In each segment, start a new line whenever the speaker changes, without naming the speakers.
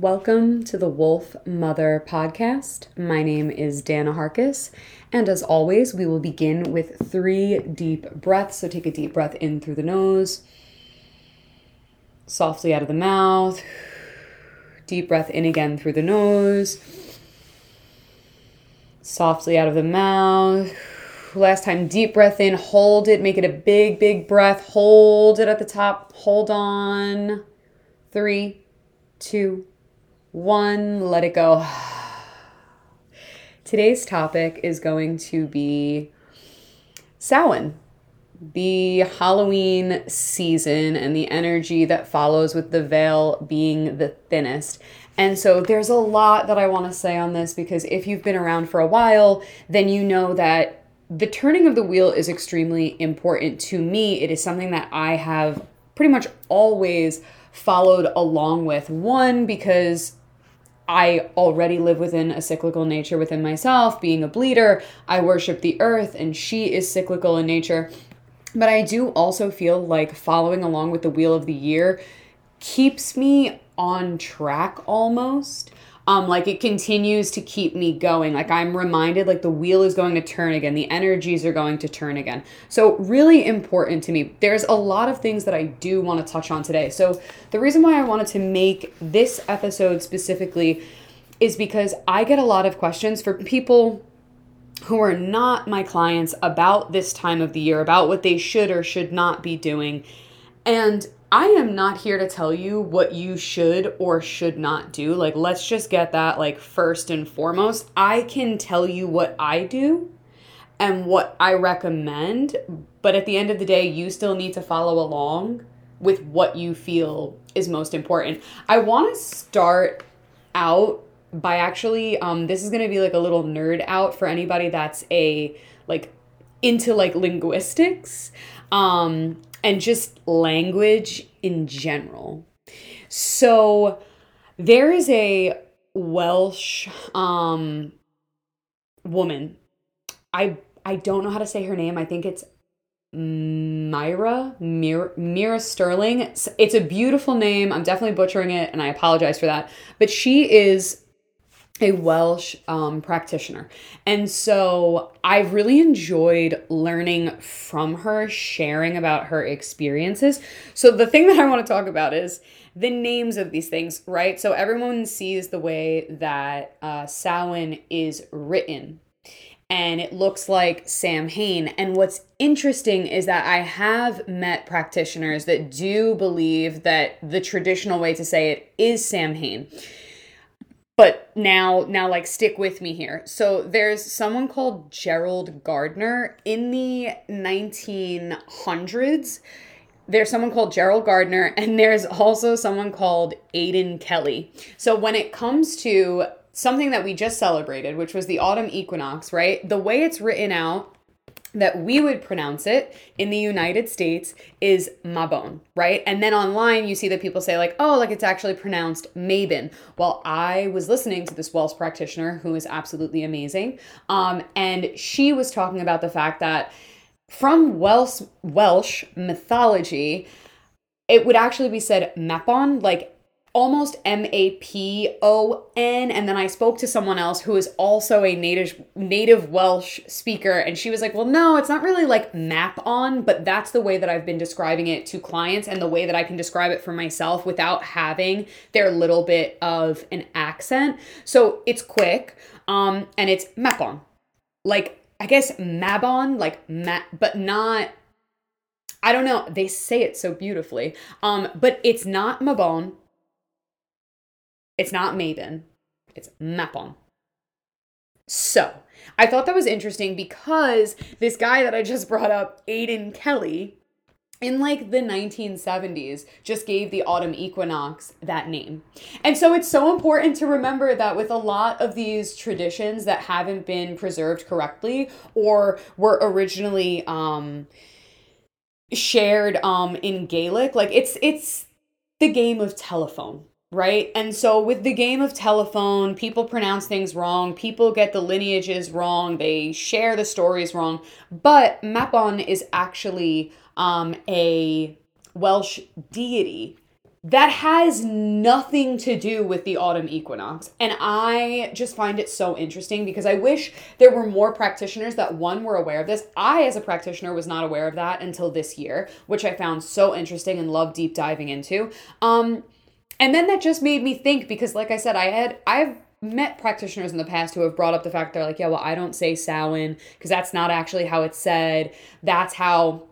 Welcome to the Wolf Mother podcast. My name is Dana Rhakos, and as always, we will begin with three deep breaths. So take a deep breath in through the nose, softly out of the mouth, deep breath in again through the nose, softly out of the mouth. Last time, deep breath in, hold it, make it a big, big breath, hold it at the top, hold on. Three, two, one, let it go. Today's topic is going to be Samhain, the Halloween season and the energy that follows with the veil being the thinnest. And so there's a lot that I want to say on this because if you've been around for a while, then you know that the turning of the wheel is extremely important to me. It is something that I have pretty much always followed along with. One, because I already live within a cyclical nature within myself, being a bleeder. I worship the earth, and she is cyclical in nature. But I do also feel like following along with the wheel of the year keeps me on track almost um like it continues to keep me going. Like i'm reminded like the wheel is going to turn again. The energies are going to turn again. So really important to me. There's a lot of things that i do want to touch on today. So the reason why i wanted to make this episode specifically is because i get a lot of questions for people who are not my clients about this time of the year about what they should or should not be doing. And I am not here to tell you what you should or should not do. Like, let's just get that, like, first and foremost. I can tell you what I do and what I recommend, but at the end of the day, you still need to follow along with what you feel is most important. I want to start out by actually, um, this is going to be like a little nerd out for anybody that's a, like, into like linguistics. Um, and just language in general. So there is a Welsh um woman. I I don't know how to say her name. I think it's Myra Mira, Mira Sterling. It's, it's a beautiful name. I'm definitely butchering it and I apologize for that. But she is a Welsh um, practitioner. And so I've really enjoyed learning from her, sharing about her experiences. So the thing that I want to talk about is the names of these things, right? So everyone sees the way that uh, Samhain is written. And it looks like Sam Samhain. And what's interesting is that I have met practitioners that do believe that the traditional way to say it is Sam Samhain but now now like stick with me here. So there's someone called gerald gardner. In the 1900s there's someone called gerald gardner and there's also someone called aidan kelly. So when it comes to something that we just celebrated which was the autumn equinox right? The way it's written out that we would pronounce it in the United States is Mabon, right? And then online you see that people say like, oh, like it's actually pronounced Mabon. Well, I was listening to this Welsh practitioner who is absolutely amazing, um, and she was talking about the fact that from Welsh Welsh mythology, it would actually be said Mapon, like almost M A P O N and then I spoke to someone else who is also a native native Welsh speaker and she was like, "Well, no, it's not really like map on, but that's the way that I've been describing it to clients and the way that I can describe it for myself without having their little bit of an accent." So, it's quick um and it's map on. Like I guess Mabon, like map, but not I don't know. They say it so beautifully. Um, but it's not Mabon it's not Mabon, it's Mapon. So, I thought that was interesting because this guy that I just brought up, Aidan Kelly, in like the 1970s just gave the autumn equinox that name. And so it's so important to remember that with a lot of these traditions that haven't been preserved correctly or were originally um shared um in Gaelic, like it's it's the game of telephone right? And so with the game of telephone, people pronounce things wrong, people get the lineages wrong, they share the stories wrong. But Mapon is actually um, a Welsh deity that has nothing to do with the autumn equinox. And I just find it so interesting because I wish there were more practitioners that one were aware of this. I, as a practitioner, was not aware of that until this year, which I found so interesting and love deep diving into. Um, and then that just made me think because, like I said, I had, I've, met practitioners in the past who have brought up the fact they're like, yeah, well, I don't say Samhain because that's not actually how it's said. That's how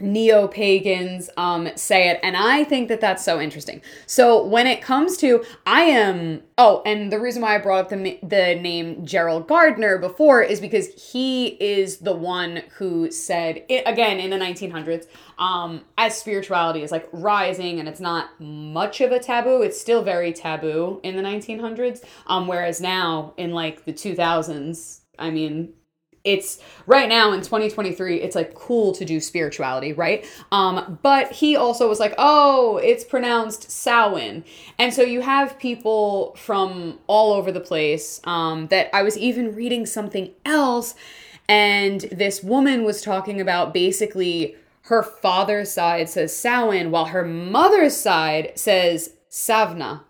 neo pagans um, say it. And I think that that's so interesting. So when it comes to, I am, oh, and the reason why I brought up the, the name Gerald Gardner before is because he is the one who said, it, again, in the 1900s, um, as spirituality is like rising and it's not much of a taboo, it's still very taboo in the 1900s. Um, whereas now in like the 2000s, I mean, it's right now in 2023 it's like cool to do spirituality right? Um but he also was like oh it's pronounced Samhain. And so you have people from all over the place um that I was even reading something else and this woman was talking about basically her father's side says Samhain while her mother's side says Savna.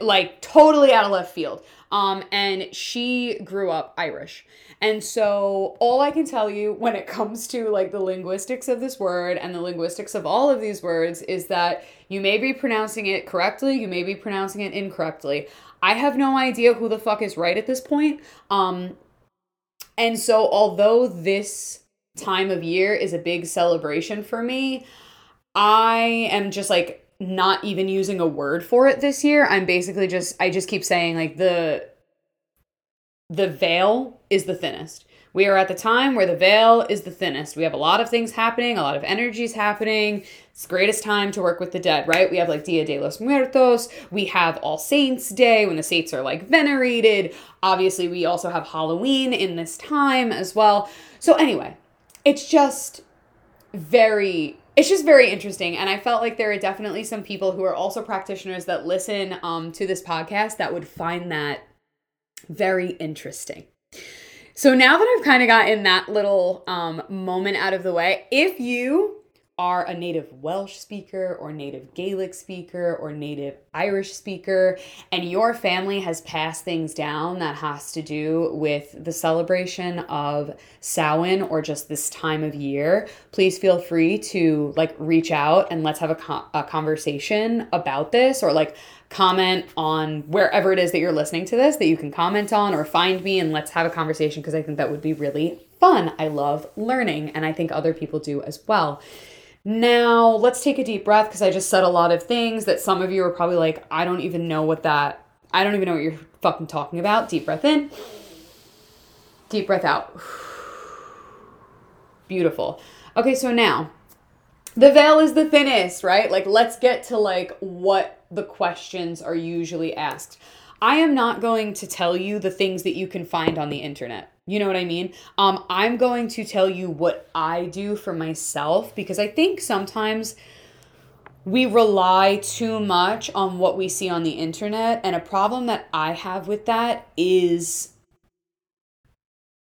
Like totally out of left field. Um, and she grew up Irish. And so all I can tell you when it comes to like the linguistics of this word and the linguistics of all of these words is that you may be pronouncing it correctly, you may be pronouncing it incorrectly. I have no idea who the fuck is right at this point. Um, and so although this time of year is a big celebration for me, I am just like not even using a word for it this year. I'm basically just I just keep saying like the the veil is the thinnest. We are at the time where the veil is the thinnest. We have a lot of things happening, a lot of energies happening. It's greatest time to work with the dead, right? We have like Dia de los Muertos. We have All Saints Day when the saints are like venerated. Obviously, we also have Halloween in this time as well. So, anyway, it's just very it's just very interesting and i felt like there are definitely some people who are also practitioners that listen um, to this podcast that would find that very interesting. So now that i've kind of gotten that little um, moment out of the way if you are a native Welsh speaker or native Gaelic speaker or native Irish speaker, and your family has passed things down that has to do with the celebration of Samhain or just this time of year, please feel free to like reach out and let's have a, a conversation about this or like comment on wherever it is that you're listening to this that you can comment on or find me and let's have a conversation because I think that would be really fun. I love learning and I think other people do as well. Now, let's take a deep breath because I just said a lot of things that some of you are probably like, I don't even know what that, I don't even know what you're fucking talking about. Deep breath in, deep breath out. Beautiful. Okay, so now the veil is the thinnest, right? Like, let's get to like what the questions are usually asked. I am not going to tell you the things that you can find on the internet. You know what I mean? Um, I'm going to tell you what I do for myself because I think sometimes we rely too much on what we see on the internet. And a problem that I have with that is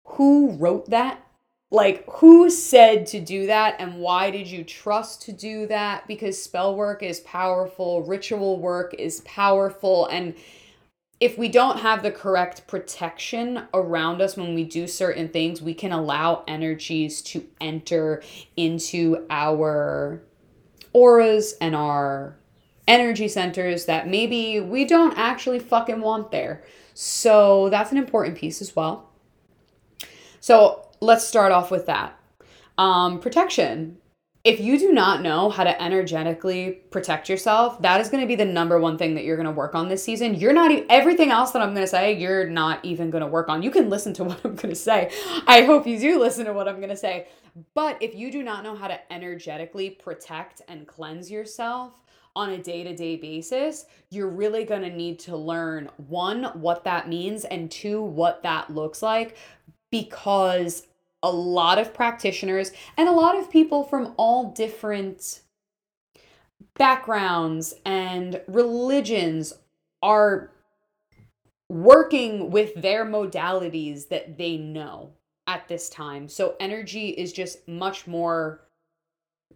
who wrote that? Like, who said to do that, and why did you trust to do that? Because spell work is powerful, ritual work is powerful, and if we don't have the correct protection around us when we do certain things, we can allow energies to enter into our auras and our energy centers that maybe we don't actually fucking want there. So that's an important piece as well. So let's start off with that. Um, protection if you do not know how to energetically protect yourself, that is going to be the number one thing that you're going to work on this season. You're not e- everything else that I'm going to say, you're not even going to work on. You can listen to what I'm going to say. I hope you do listen to what I'm going to say. But if you do not know how to energetically protect and cleanse yourself, on a day to day basis, you're really going to need to learn one, what that means, and two, what that looks like because a lot of practitioners and a lot of people from all different backgrounds and religions are working with their modalities that they know at this time. So energy is just much more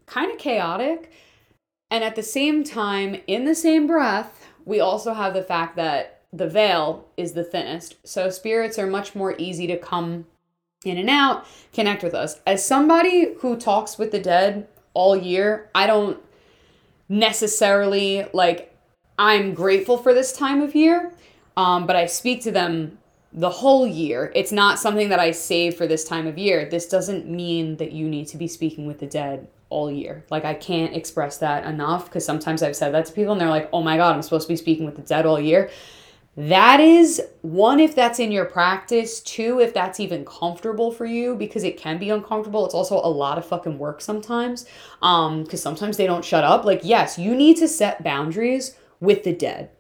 kind of chaotic. And at the same time, in the same breath, we also have the fact that the veil is the thinnest. So spirits are much more easy to come in and out, connect with us. As somebody who talks with the dead all year, I don't necessarily like, I'm grateful for this time of year, um, but I speak to them the whole year. It's not something that I save for this time of year. This doesn't mean that you need to be speaking with the dead all year. Like I can't express that enough because sometimes I've said that to people and they're like, "Oh my god, I'm supposed to be speaking with the dead all year." That is one if that's in your practice, two if that's even comfortable for you because it can be uncomfortable. It's also a lot of fucking work sometimes. Um cuz sometimes they don't shut up. Like yes, you need to set boundaries with the dead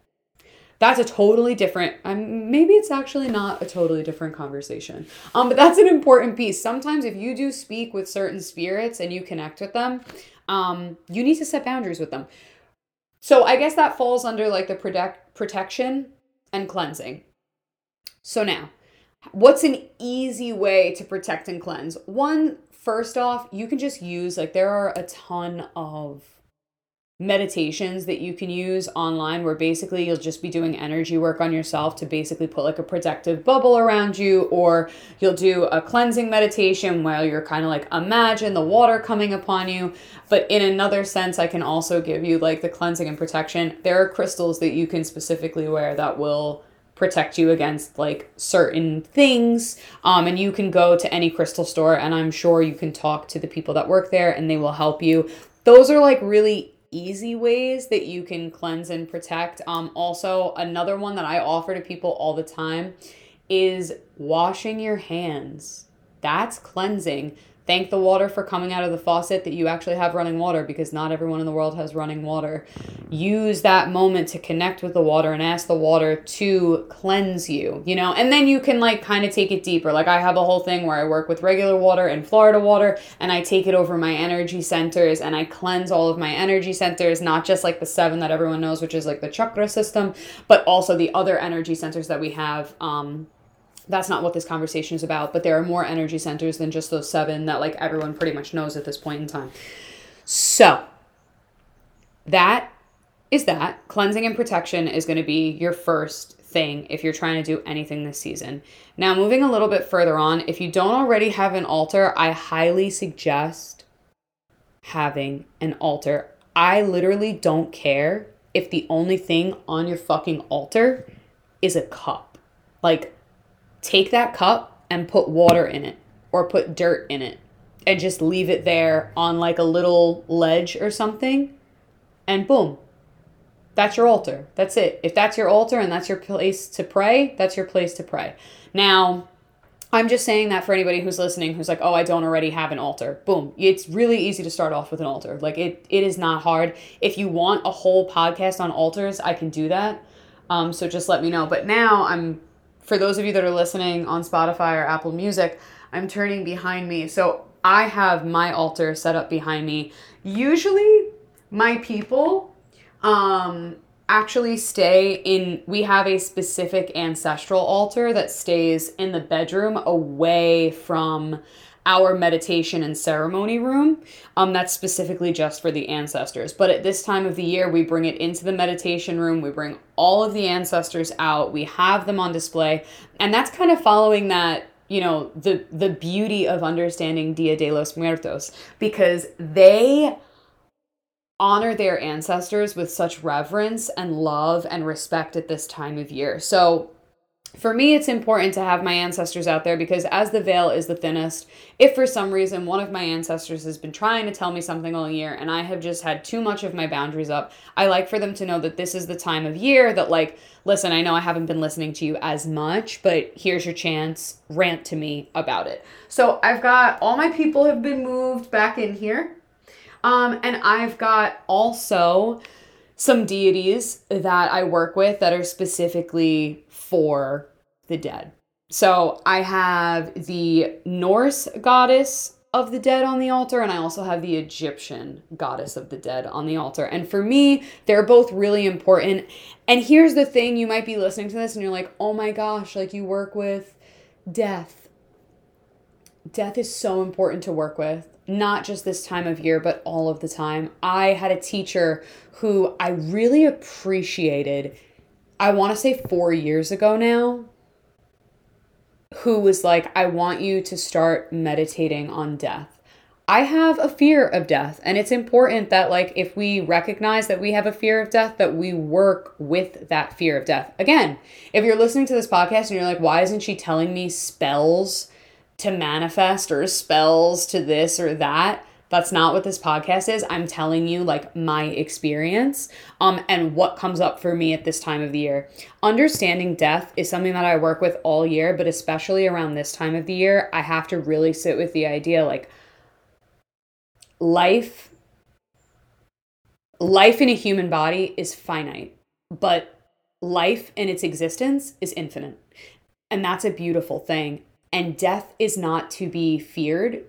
that's a totally different um, maybe it's actually not a totally different conversation um but that's an important piece sometimes if you do speak with certain spirits and you connect with them um you need to set boundaries with them so i guess that falls under like the protect protection and cleansing. So now what's an easy way to protect and cleanse? One first off you can just use like there are a ton of meditations that you can use online where basically you'll just be doing energy work on yourself to basically put like a protective bubble around you or you'll do a cleansing meditation while you're kind of like imagine the water coming upon you. But in another sense I can also give you like the cleansing and protection. There are crystals that you can specifically wear that will protect you against like certain things um, and you can go to any crystal store and i'm sure you can talk to the people that work there and they will help you. Those are like really easy ways that you can cleanse and protect. Um, also, another one that I offer to people all the time is washing your hands. That's cleansing. Thank the water for coming out of the faucet that you actually have running water because not everyone in the world has running water. Use that moment to connect with the water and ask the water to cleanse you, you know? And then you can like kind of take it deeper. Like I have a whole thing where I work with regular water and Florida water and I take it over my energy centers and I cleanse all of my energy centers, not just like the seven that everyone knows, which is like the chakra system, but also the other energy centers that we have. Um, that's not what this conversation is about, but there are more energy centers than just those seven that like everyone pretty much knows at this point in time. So, that is that. Cleansing and protection is going to be your first thing if you're trying to do anything this season. Now, moving a little bit further on, if you don't already have an altar, I highly suggest having an altar. I literally don't care if the only thing on your fucking altar is a cup. Like, take that cup and put water in it or put dirt in it and just leave it there on like a little ledge or something and boom that's your altar. That's it. If that's your altar and that's your place to pray that's your place to pray. Now i'm just saying that for anybody who's listening who's like oh i don't already have an altar. Boom. It's really easy to start off with an altar. Like it it is not hard. If you want a whole podcast on altars i can do that. Um, so just let me know. But now i'm for those of you that are listening on Spotify or Apple Music, I'm turning behind me. So I have my altar set up behind me. Usually, my people um, actually stay in, we have a specific ancestral altar that stays in the bedroom away from our meditation and ceremony room. Um, that's specifically just for the ancestors. But at this time of the year, we bring it into the meditation room. We bring all of the ancestors out. We have them on display, and that's kind of following that. You know the the beauty of understanding Dia de los Muertos because they honor their ancestors with such reverence and love and respect at this time of year. So for me, it's important to have my ancestors out there because as the veil is the thinnest, if for some reason one of my ancestors has been trying to tell me something all year and I have just had too much of my boundaries up, I like for them to know that this is the time of year that, like, listen, I know I haven't been listening to you as much, but here's your chance, rant to me about it. So I've got all my people have been moved back in here. Um, and I've got also some deities that I work with that are specifically for the dead. So I have the Norse goddess of the dead on the altar, and I also have the Egyptian goddess of the dead on the altar. And for me, they're both really important. And here's the thing you might be listening to this and you're like, oh my gosh, like you work with death. Death is so important to work with not just this time of year, but all of the time. I had a teacher who I really appreciated, I want to say four years ago now, who was like, I want you to start meditating on death. I have a fear of death, and it's important that, like, if we recognize that we have a fear of death, that we work with that fear of death. Again, if you're listening to this podcast and you're like, why isn't she telling me spells to manifest or spells to this or that? That's not what this podcast is. I'm telling you like my experience um and what comes up for me at this time of the year. Understanding death is something that I work with all year, but especially around this time of the year, I have to really sit with the idea like life life in a human body is finite, but life in its existence is infinite. And that's a beautiful thing. And death is not to be feared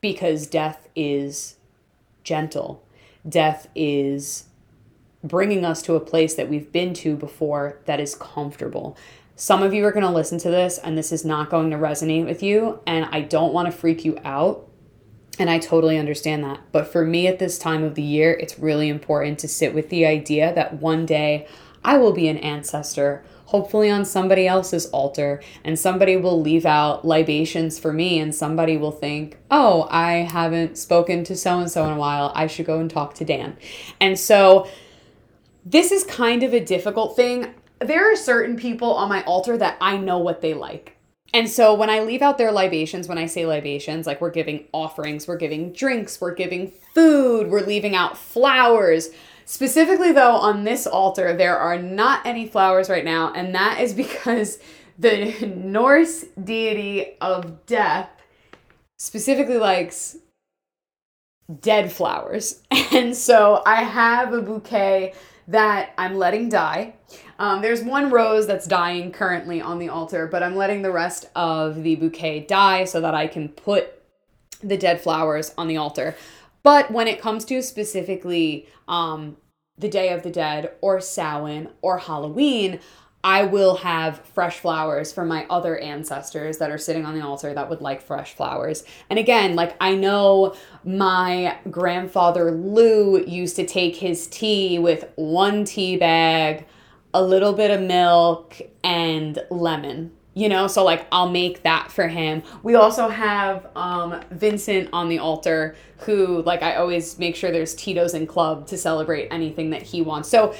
because death is gentle. Death is bringing us to a place that we've been to before that is comfortable. Some of you are going to listen to this and this is not going to resonate with you, and I don't want to freak you out. And I totally understand that. But for me at this time of the year, it's really important to sit with the idea that one day I will be an ancestor, hopefully on somebody else's altar, and somebody will leave out libations for me, and somebody will think, oh, I haven't spoken to so and so in a while. I should go and talk to Dan. And so this is kind of a difficult thing. There are certain people on my altar that I know what they like. And so when I leave out their libations, when I say libations, like we're giving offerings, we're giving drinks, we're giving food, we're leaving out flowers. Specifically, though, on this altar, there are not any flowers right now, and that is because the Norse deity of death specifically likes dead flowers. And so I have a bouquet that I'm letting die. Um, there's one rose that's dying currently on the altar, but I'm letting the rest of the bouquet die so that I can put the dead flowers on the altar. But when it comes to specifically um, the Day of the Dead or Samhain or Halloween, I will have fresh flowers for my other ancestors that are sitting on the altar that would like fresh flowers. And again, like I know my grandfather Lou used to take his tea with one tea bag, a little bit of milk, and lemon. You know, so like I'll make that for him. We also have um, Vincent on the altar, who like I always make sure there's Tito's and Club to celebrate anything that he wants. So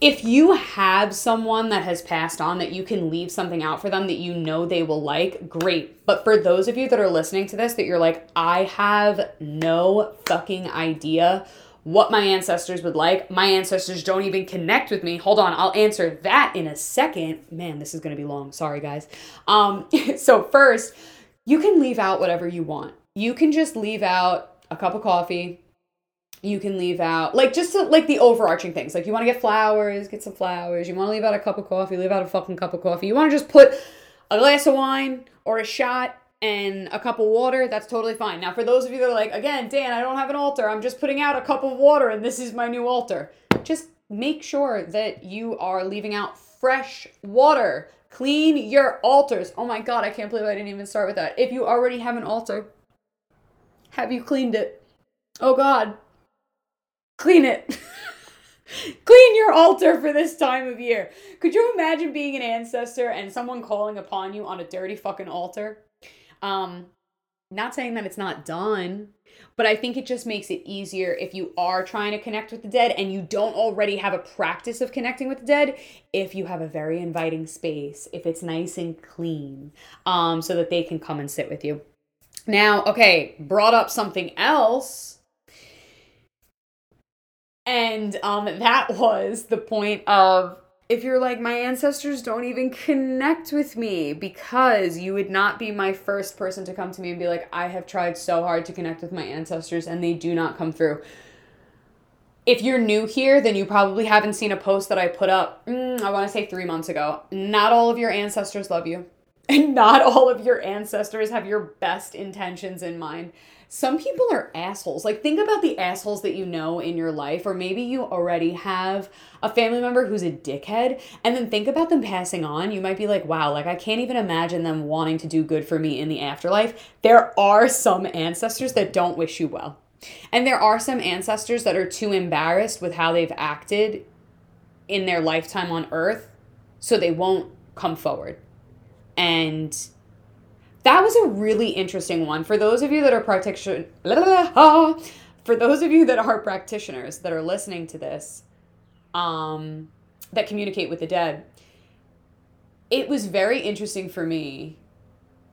if you have someone that has passed on that you can leave something out for them that you know they will like, great. But for those of you that are listening to this, that you're like, I have no fucking idea what my ancestors would like. My ancestors don't even connect with me. Hold on, I'll answer that in a second. Man, this is going to be long. Sorry, guys. Um, so first, you can leave out whatever you want. You can just leave out a cup of coffee, you can leave out like just to, like the overarching things like you want to get flowers get some flowers you want to leave out a cup of coffee leave out a fucking cup of coffee you want to just put a glass of wine or a shot and a cup of water that's totally fine. Now for those of you that are like again dan i don't have an altar. I'm just putting out a cup of water and this is my new altar. Just make sure that you are leaving out fresh water. Clean your altars. Oh my god i can't believe i didn't even start with that. If you already have an altar have you cleaned it? Oh god. Clean it. clean your altar for this time of year. Could you imagine being an ancestor and someone calling upon you on a dirty fucking altar? Um, not saying that it's not done, but I think it just makes it easier if you are trying to connect with the dead and you don't already have a practice of connecting with the dead. If you have a very inviting space, if it's nice and clean, um, so that they can come and sit with you. Now, okay, brought up something else and um, that was the point of if you're like, my ancestors don't even connect with me because you would not be my first person to come to me and be like, I have tried so hard to connect with my ancestors and they do not come through. If you're new here, then you probably haven't seen a post that I put up, mm, I want to say three months ago. Not all of your ancestors love you. and not all of your ancestors have your best intentions in mind. Some people are assholes. Like, think about the assholes that you know in your life, or maybe you already have a family member who's a dickhead, and then think about them passing on. You might be like, wow, like, I can't even imagine them wanting to do good for me in the afterlife. There are some ancestors that don't wish you well. And there are some ancestors that are too embarrassed with how they've acted in their lifetime on earth, so they won't come forward. And that was a really interesting one. For those of you that are practitioner for those of you that are practitioners that are listening to this, um, that communicate with the dead, it was very interesting for me.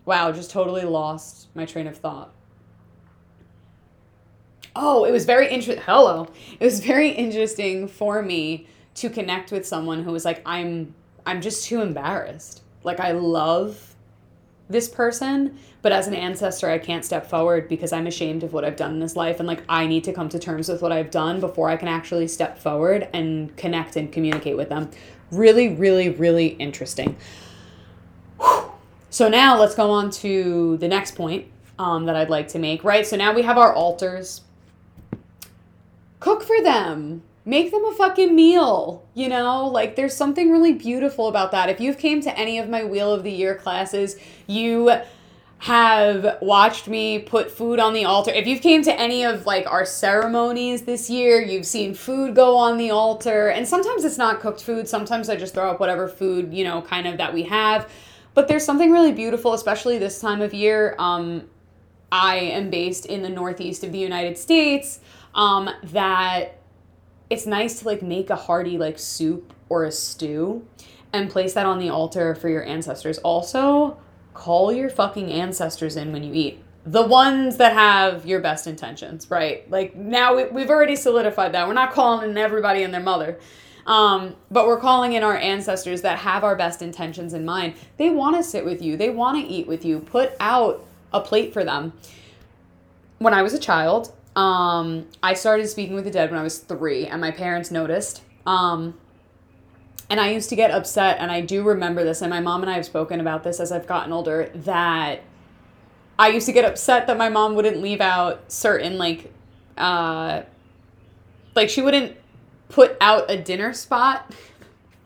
Wow, just totally lost my train of thought. Oh, it was very interesting. Hello. It was very interesting for me to connect with someone who was like, I'm I'm just too embarrassed. Like I love this person, but as an ancestor, I can't step forward because I'm ashamed of what I've done in this life. And like, I need to come to terms with what I've done before I can actually step forward and connect and communicate with them. Really, really, really interesting. So now let's go on to the next point um, that I'd like to make, right? So now we have our altars. Cook for them make them a fucking meal you know? Like there's something really beautiful about that. If you've came to any of my wheel of the year classes you have watched me put food on the altar. If you've came to any of like our ceremonies this year you've seen food go on the altar. And sometimes it's not cooked food. Sometimes i just throw up whatever food you know kind of that we have. But there's something really beautiful especially this time of year. Um, i am based in the northeast of the united states um, that it's nice to like make a hearty like soup or a stew and place that on the altar for your ancestors. Also, call your fucking ancestors in when you eat. The ones that have your best intentions, right? Like now we, we've already solidified that. We're not calling in everybody and their mother. Um, but we're calling in our ancestors that have our best intentions in mind. They want to sit with you, they want to eat with you. Put out a plate for them. When I was a child, um, I started speaking with the dead when I was three, and my parents noticed. Um, and I used to get upset, and I do remember this, and my mom and I have spoken about this as I've gotten older, that I used to get upset that my mom wouldn't leave out certain, like, uh, like she wouldn't put out a dinner spot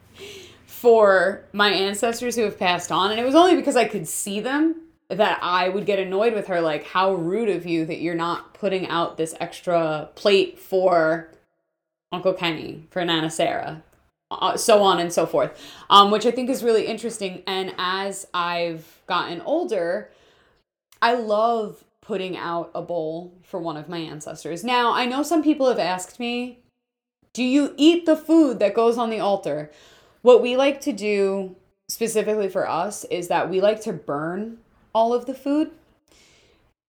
for my ancestors who have passed on. And it was only because I could see them that I would get annoyed with her, like, how rude of you that you're not putting out this extra plate for Uncle Kenny, for Nana Sarah, uh, so on and so forth, um, which I think is really interesting. And as I've gotten older, I love putting out a bowl for one of my ancestors. Now, I know some people have asked me, do you eat the food that goes on the altar? What we like to do specifically for us is that we like to burn all of the food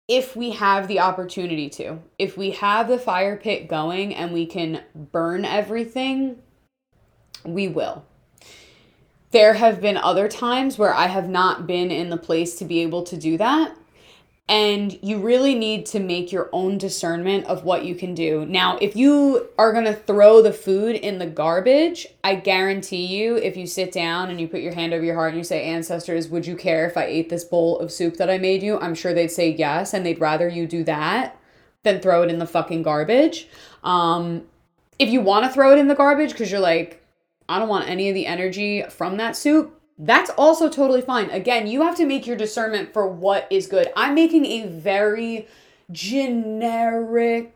if we have the opportunity to. If we have the fire pit going and we can burn everything, we will. There have been other times where I have not been in the place to be able to do that. And you really need to make your own discernment of what you can do. Now, if you are going to throw the food in the garbage, I guarantee you, if you sit down and you put your hand over your heart and you say, Ancestors, would you care if I ate this bowl of soup that I made you? I'm sure they'd say yes, and they'd rather you do that than throw it in the fucking garbage. Um, if you want to throw it in the garbage because you're like, I don't want any of the energy from that soup, that's also totally fine. Again, you have to make your discernment for what is good. I'm making a very generic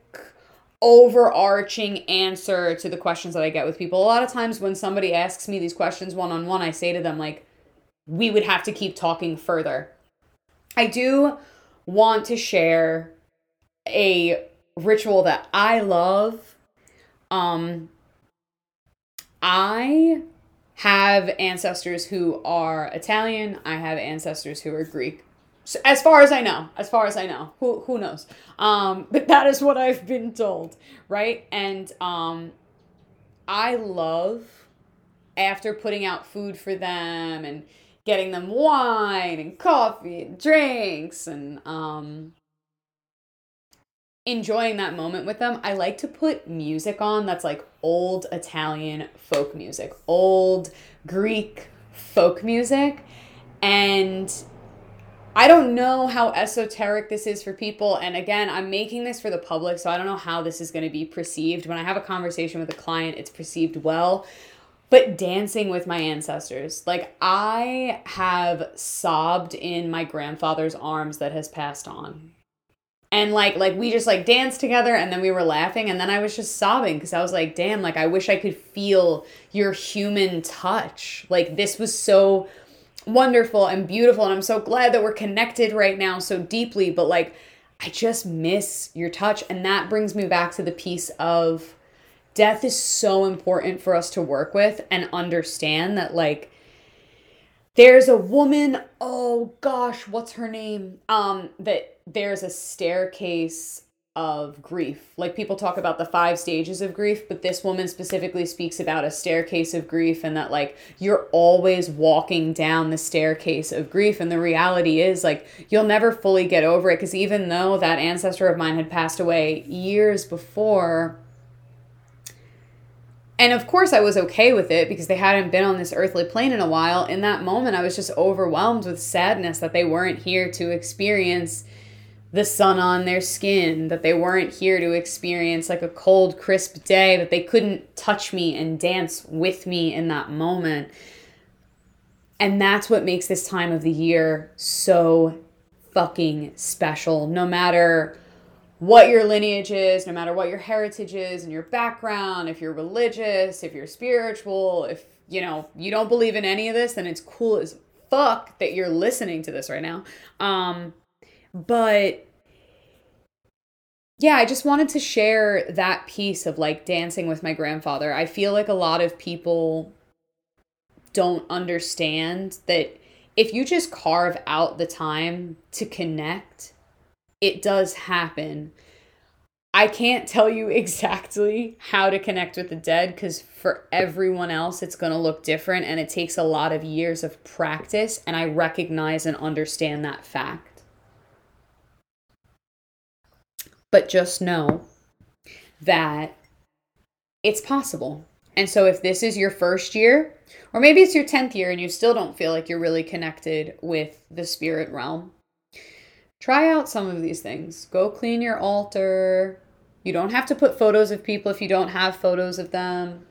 overarching answer to the questions that I get with people. A lot of times when somebody asks me these questions one on one, I say to them like we would have to keep talking further. I do want to share a ritual that I love. Um I have ancestors who are Italian. I have ancestors who are Greek. So as far as I know, as far as I know, who who knows? Um, but that is what I've been told, right? And um, I love after putting out food for them and getting them wine and coffee and drinks and um, enjoying that moment with them, I like to put music on that's like old Italian folk music, old Greek folk music. And I don't know how esoteric this is for people. And again, I'm making this for the public, so I don't know how this is going to be perceived. When I have a conversation with a client, it's perceived well. But dancing with my ancestors, like I have sobbed in my grandfather's arms that has passed on. And like like we just like danced together and then we were laughing and then I was just sobbing because I was like, damn, like I wish I could feel your human touch. Like this was so wonderful and beautiful and I'm so glad that we're connected right now so deeply but like I just miss your touch and that brings me back to the piece of death is so important for us to work with and understand that like there's a woman oh gosh what's her name um that there's a staircase of grief. Like people talk about the five stages of grief, but this woman specifically speaks about a staircase of grief and that like you're always walking down the staircase of grief. And the reality is like you'll never fully get over it because even though that ancestor of mine had passed away years before, and of course, I was okay with it because they hadn't been on this earthly plane in a while. In that moment, I was just overwhelmed with sadness that they weren't here to experience the sun on their skin, that they weren't here to experience like a cold, crisp day, that they couldn't touch me and dance with me in that moment. And that's what makes this time of the year so fucking special. No matter what your lineage is, no matter what your heritage is and your background, if you're religious, if you're spiritual, if you know, you don't believe in any of this, then it's cool as fuck that you're listening to this right now. Um but yeah, I just wanted to share that piece of like dancing with my grandfather. I feel like a lot of people don't understand that if you just carve out the time to connect, it does happen. I can't tell you exactly how to connect with the dead because for everyone else, it's going to look different and it takes a lot of years of practice. And I recognize and understand that fact. But just know that it's possible. And so if this is your first year, or maybe it's your 10th year and you still don't feel like you're really connected with the spirit realm, try out some of these things. Go clean your altar. You don't have to put photos of people if you don't have photos of them.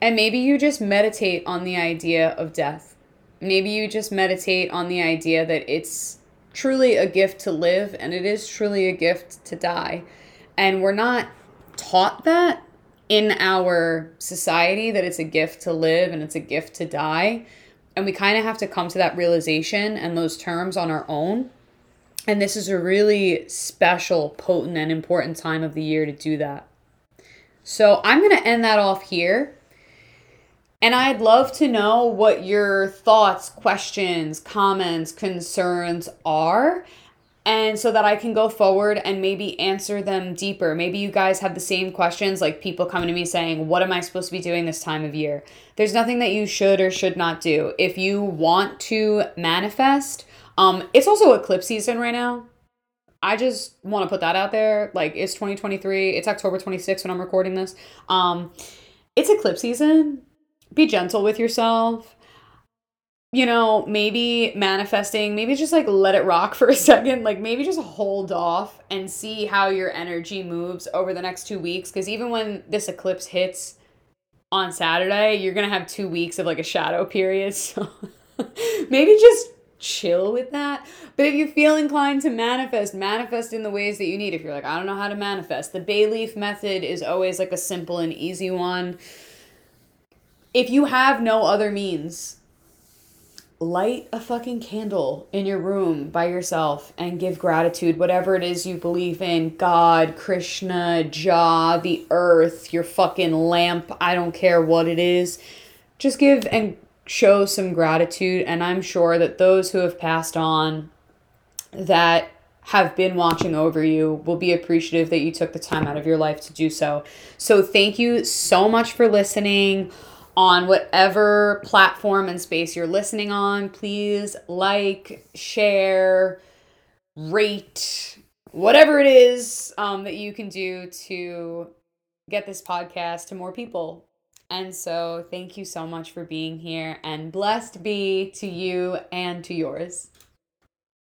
And maybe you just meditate on the idea of death. Maybe you just meditate on the idea that it's truly a gift to live and it is truly a gift to die. And we're not taught that in our society that it's a gift to live and it's a gift to die. And we kind of have to come to that realization and those terms on our own. And this is a really special, potent, and important time of the year to do that. So I'm going to end that off here. And I'd love to know what your thoughts, questions, comments, concerns are. And so that I can go forward and maybe answer them deeper. Maybe you guys have the same questions, like people coming to me saying, What am I supposed to be doing this time of year? There's nothing that you should or should not do. If you want to manifest, um, it's also eclipse season right now. I just want to put that out there. Like, it's 2023, it's October 26th when I'm recording this. Um, it's eclipse season be gentle with yourself. You know, maybe manifesting, maybe just like let it rock for a second. Like maybe just hold off and see how your energy moves over the next two weeks. Because even when this eclipse hits on Saturday, you're going to have two weeks of like a shadow period. So maybe just chill with that. But if you feel inclined to manifest, manifest in the ways that you need. If you're like, I don't know how to manifest, the bay leaf method is always like a simple and easy one if you have no other means, light a fucking candle in your room by yourself and give gratitude, whatever it is you believe in God, Krishna, Jah, the earth, your fucking lamp, I don't care what it is. Just give and show some gratitude. And I'm sure that those who have passed on that have been watching over you will be appreciative that you took the time out of your life to do so. So, thank you so much for listening on whatever platform and space you're listening on. Please like, share, rate, whatever it is um, that you can do to get this podcast to more people. And so, thank you so much for being here, and blessed be to you and to yours.